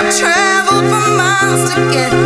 i've traveled for miles to get